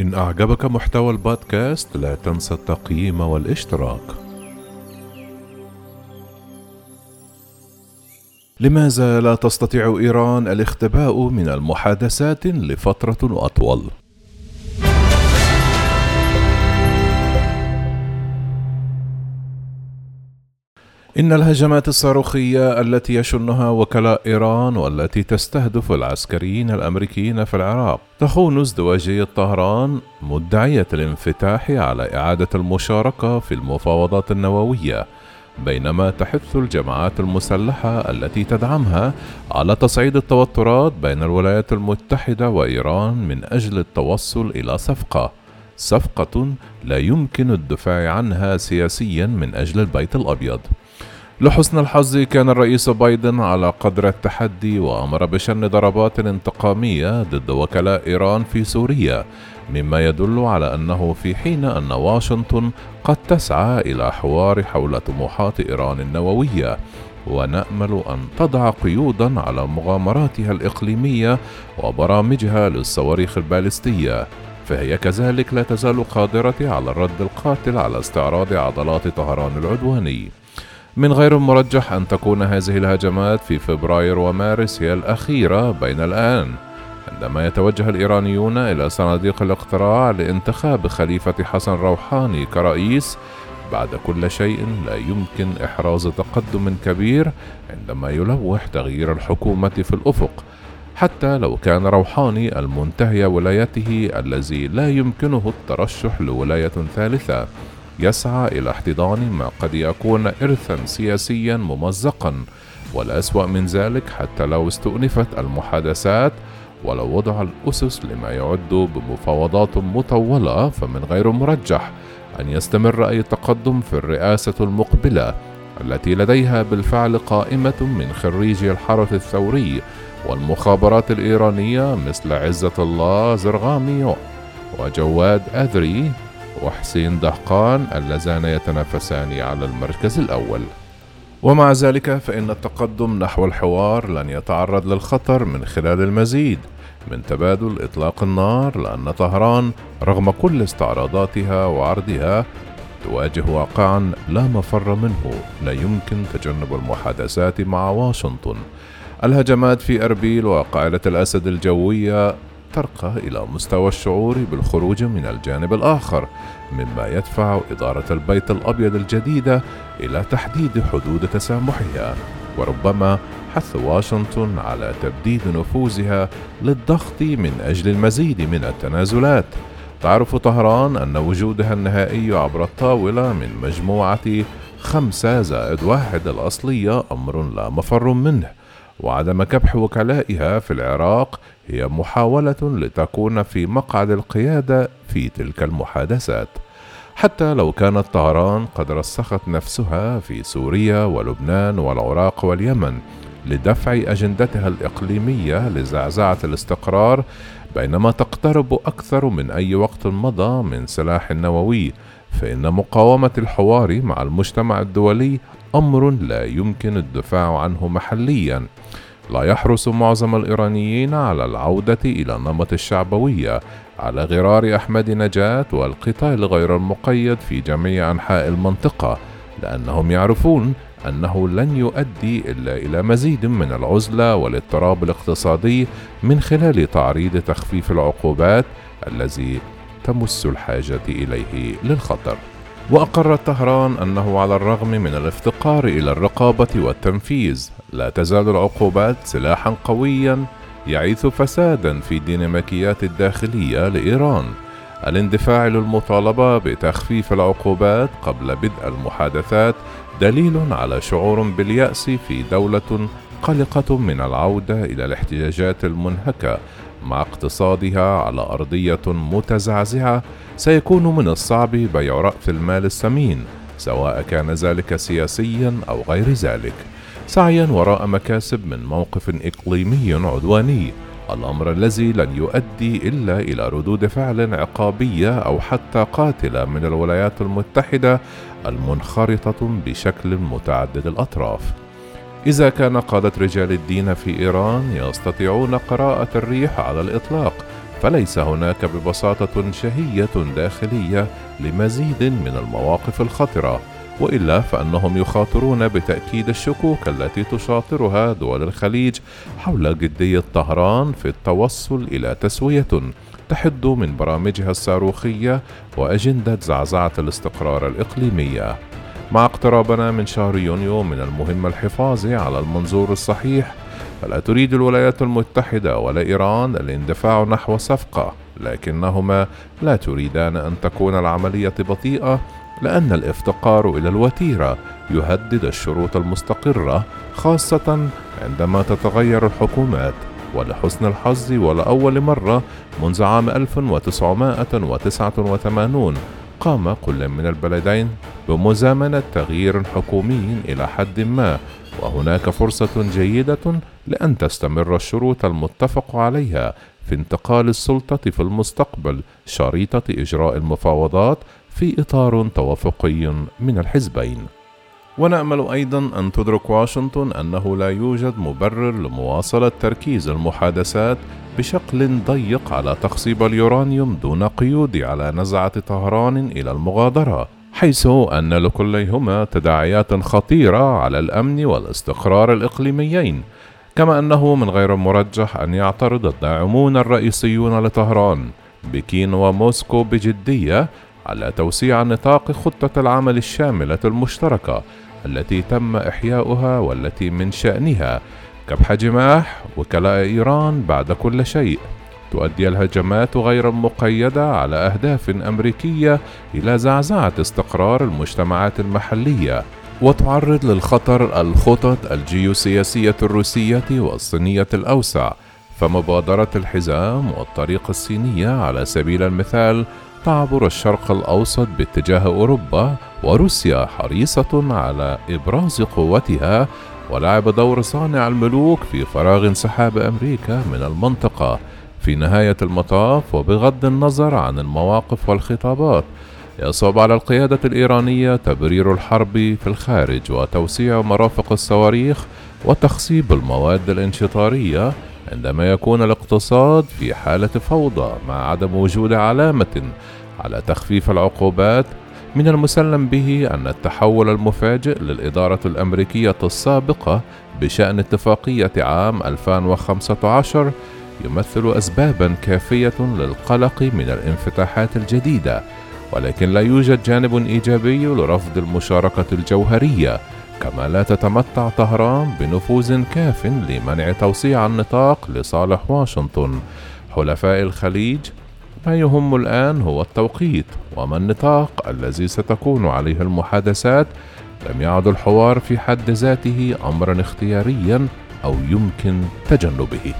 إن أعجبك محتوى البودكاست لا تنسى التقييم والاشتراك. لماذا لا تستطيع إيران الاختباء من المحادثات لفترة أطول؟ إن الهجمات الصاروخية التي يشنها وكلاء إيران والتي تستهدف العسكريين الأمريكيين في العراق تخون ازدواجية طهران مدعية الانفتاح على إعادة المشاركة في المفاوضات النووية بينما تحث الجماعات المسلحة التي تدعمها على تصعيد التوترات بين الولايات المتحدة وإيران من أجل التوصل إلى صفقة صفقة لا يمكن الدفاع عنها سياسيا من أجل البيت الأبيض. لحسن الحظ كان الرئيس بايدن على قدر التحدي وأمر بشن ضربات انتقامية ضد وكلاء إيران في سوريا مما يدل على أنه في حين أن واشنطن قد تسعى إلى حوار حول طموحات إيران النووية ونأمل أن تضع قيودا على مغامراتها الإقليمية وبرامجها للصواريخ البالستية فهي كذلك لا تزال قادرة على الرد القاتل على استعراض عضلات طهران العدواني. من غير المرجح أن تكون هذه الهجمات في فبراير ومارس هي الأخيرة بين الآن. عندما يتوجه الإيرانيون إلى صناديق الاقتراع لانتخاب خليفة حسن روحاني كرئيس بعد كل شيء لا يمكن إحراز تقدم كبير عندما يلوح تغيير الحكومة في الأفق. حتى لو كان روحاني المنتهي ولايته الذي لا يمكنه الترشح لولاية ثالثة. يسعى إلى احتضان ما قد يكون إرثا سياسيا ممزقا والأسوأ من ذلك حتى لو استؤنفت المحادثات ولو وضع الأسس لما يعد بمفاوضات مطولة فمن غير مرجح أن يستمر أي تقدم في الرئاسة المقبلة التي لديها بالفعل قائمة من خريجي الحرس الثوري والمخابرات الإيرانية مثل عزة الله زرغامي وجواد أذري وحسين دهقان اللذان يتنافسان على المركز الأول. ومع ذلك فإن التقدم نحو الحوار لن يتعرض للخطر من خلال المزيد من تبادل إطلاق النار لأن طهران رغم كل استعراضاتها وعرضها تواجه واقعا لا مفر منه. لا يمكن تجنب المحادثات مع واشنطن. الهجمات في أربيل وقاعدة الأسد الجوية ترقى إلى مستوى الشعور بالخروج من الجانب الآخر مما يدفع إدارة البيت الأبيض الجديدة إلى تحديد حدود تسامحها. وربما حث واشنطن على تبديد نفوذها للضغط من أجل المزيد من التنازلات. تعرف طهران أن وجودها النهائي عبر الطاولة من مجموعة خمسة زائد واحد الأصلية أمر لا مفر منه. وعدم كبح وكلائها في العراق هي محاولة لتكون في مقعد القيادة في تلك المحادثات. حتى لو كانت طهران قد رسخت نفسها في سوريا ولبنان والعراق واليمن لدفع أجندتها الإقليمية لزعزعة الاستقرار بينما تقترب أكثر من أي وقت مضى من سلاح نووي فإن مقاومة الحوار مع المجتمع الدولي أمر لا يمكن الدفاع عنه محليا لا يحرص معظم الإيرانيين على العودة إلى النمط الشعبوية على غرار أحمد نجاة والقتال غير المقيد في جميع أنحاء المنطقة لأنهم يعرفون أنه لن يؤدي إلا إلى مزيد من العزلة والاضطراب الاقتصادي من خلال تعريض تخفيف العقوبات الذي تمس الحاجة إليه للخطر. وأقرت طهران أنه على الرغم من الافتقار إلى الرقابة والتنفيذ لا تزال العقوبات سلاحا قويا يعيث فسادا في الديناميكيات الداخلية لإيران. الاندفاع للمطالبة بتخفيف العقوبات قبل بدء المحادثات دليل على شعور باليأس في دولة قلقة من العودة إلى الاحتجاجات المنهكة مع اقتصادها على أرضية متزعزعة سيكون من الصعب بيع رأس المال الثمين سواء كان ذلك سياسيا أو غير ذلك. سعيا وراء مكاسب من موقف إقليمي عدواني الأمر الذي لن يؤدي إلا إلى ردود فعل عقابية أو حتى قاتلة من الولايات المتحدة المنخرطة بشكل متعدد الأطراف. إذا كان قادة رجال الدين في إيران يستطيعون قراءة الريح على الإطلاق فليس هناك ببساطة شهية داخلية لمزيد من المواقف الخطرة وإلا فأنهم يخاطرون بتأكيد الشكوك التي تشاطرها دول الخليج حول جديه طهران في التوصل إلى تسوية تحد من برامجها الصاروخية وأجندة زعزعة الاستقرار الإقليمية. مع اقترابنا من شهر يونيو من المهم الحفاظ على المنظور الصحيح. فلا تريد الولايات المتحدة ولا إيران الاندفاع نحو صفقة لكنهما لا تريدان أن تكون العملية بطيئة لأن الافتقار إلى الوتيرة يهدد الشروط المستقرة خاصة عندما تتغير الحكومات. ولحسن الحظ ولأول مرة منذ عام 1989 قام كل من البلدين بمزامنة تغيير حكومي إلى حد ما وهناك فرصة جيدة لأن تستمر الشروط المتفق عليها في انتقال السلطة في المستقبل شريطة إجراء المفاوضات في إطار توافقي من الحزبين. ونأمل أيضا أن تدرك واشنطن أنه لا يوجد مبرر لمواصلة تركيز المحادثات بشكل ضيق على تخصيب اليورانيوم دون قيود على نزعة طهران إلى المغادرة حيث أن لكليهما تداعيات خطيرة على الأمن والاستقرار الإقليميين كما أنه من غير المرجح أن يعترض الداعمون الرئيسيون لطهران بكين وموسكو بجدية على توسيع نطاق خطة العمل الشاملة المشتركة التي تم إحياؤها والتي من شأنها. كبح جماح وكلاء إيران بعد كل شيء. تؤدي الهجمات غير المقيدة على أهداف أمريكية إلى زعزعة استقرار المجتمعات المحلية. وتعرض للخطر الخطط الجيوسياسية الروسية والصينية الأوسع. فمبادرة الحزام والطريق الصينية على سبيل المثال تعبر الشرق الأوسط باتجاه أوروبا وروسيا حريصة على إبراز قوتها ولعب دور صانع الملوك في فراغ انسحاب أمريكا من المنطقة. في نهاية المطاف وبغض النظر عن المواقف والخطابات يصعب على القيادة الإيرانية تبرير الحرب في الخارج وتوسيع مرافق الصواريخ وتخصيب المواد الانشطارية عندما يكون الاقتصاد في حالة فوضى مع عدم وجود علامة على تخفيف العقوبات من المسلم به أن التحول المفاجئ للإدارة الأمريكية السابقة بشأن اتفاقية عام 2015 يمثل أسبابا كافية للقلق من الانفتاحات الجديدة ولكن لا يوجد جانب إيجابي لرفض المشاركة الجوهرية كما لا تتمتع طهران بنفوذ كاف لمنع توسيع النطاق لصالح واشنطن. حلفاء الخليج ما يهم الآن هو التوقيت وما النطاق الذي ستكون عليه المحادثات؟ لم يعد الحوار في حد ذاته أمرا اختياريا أو يمكن تجنبه.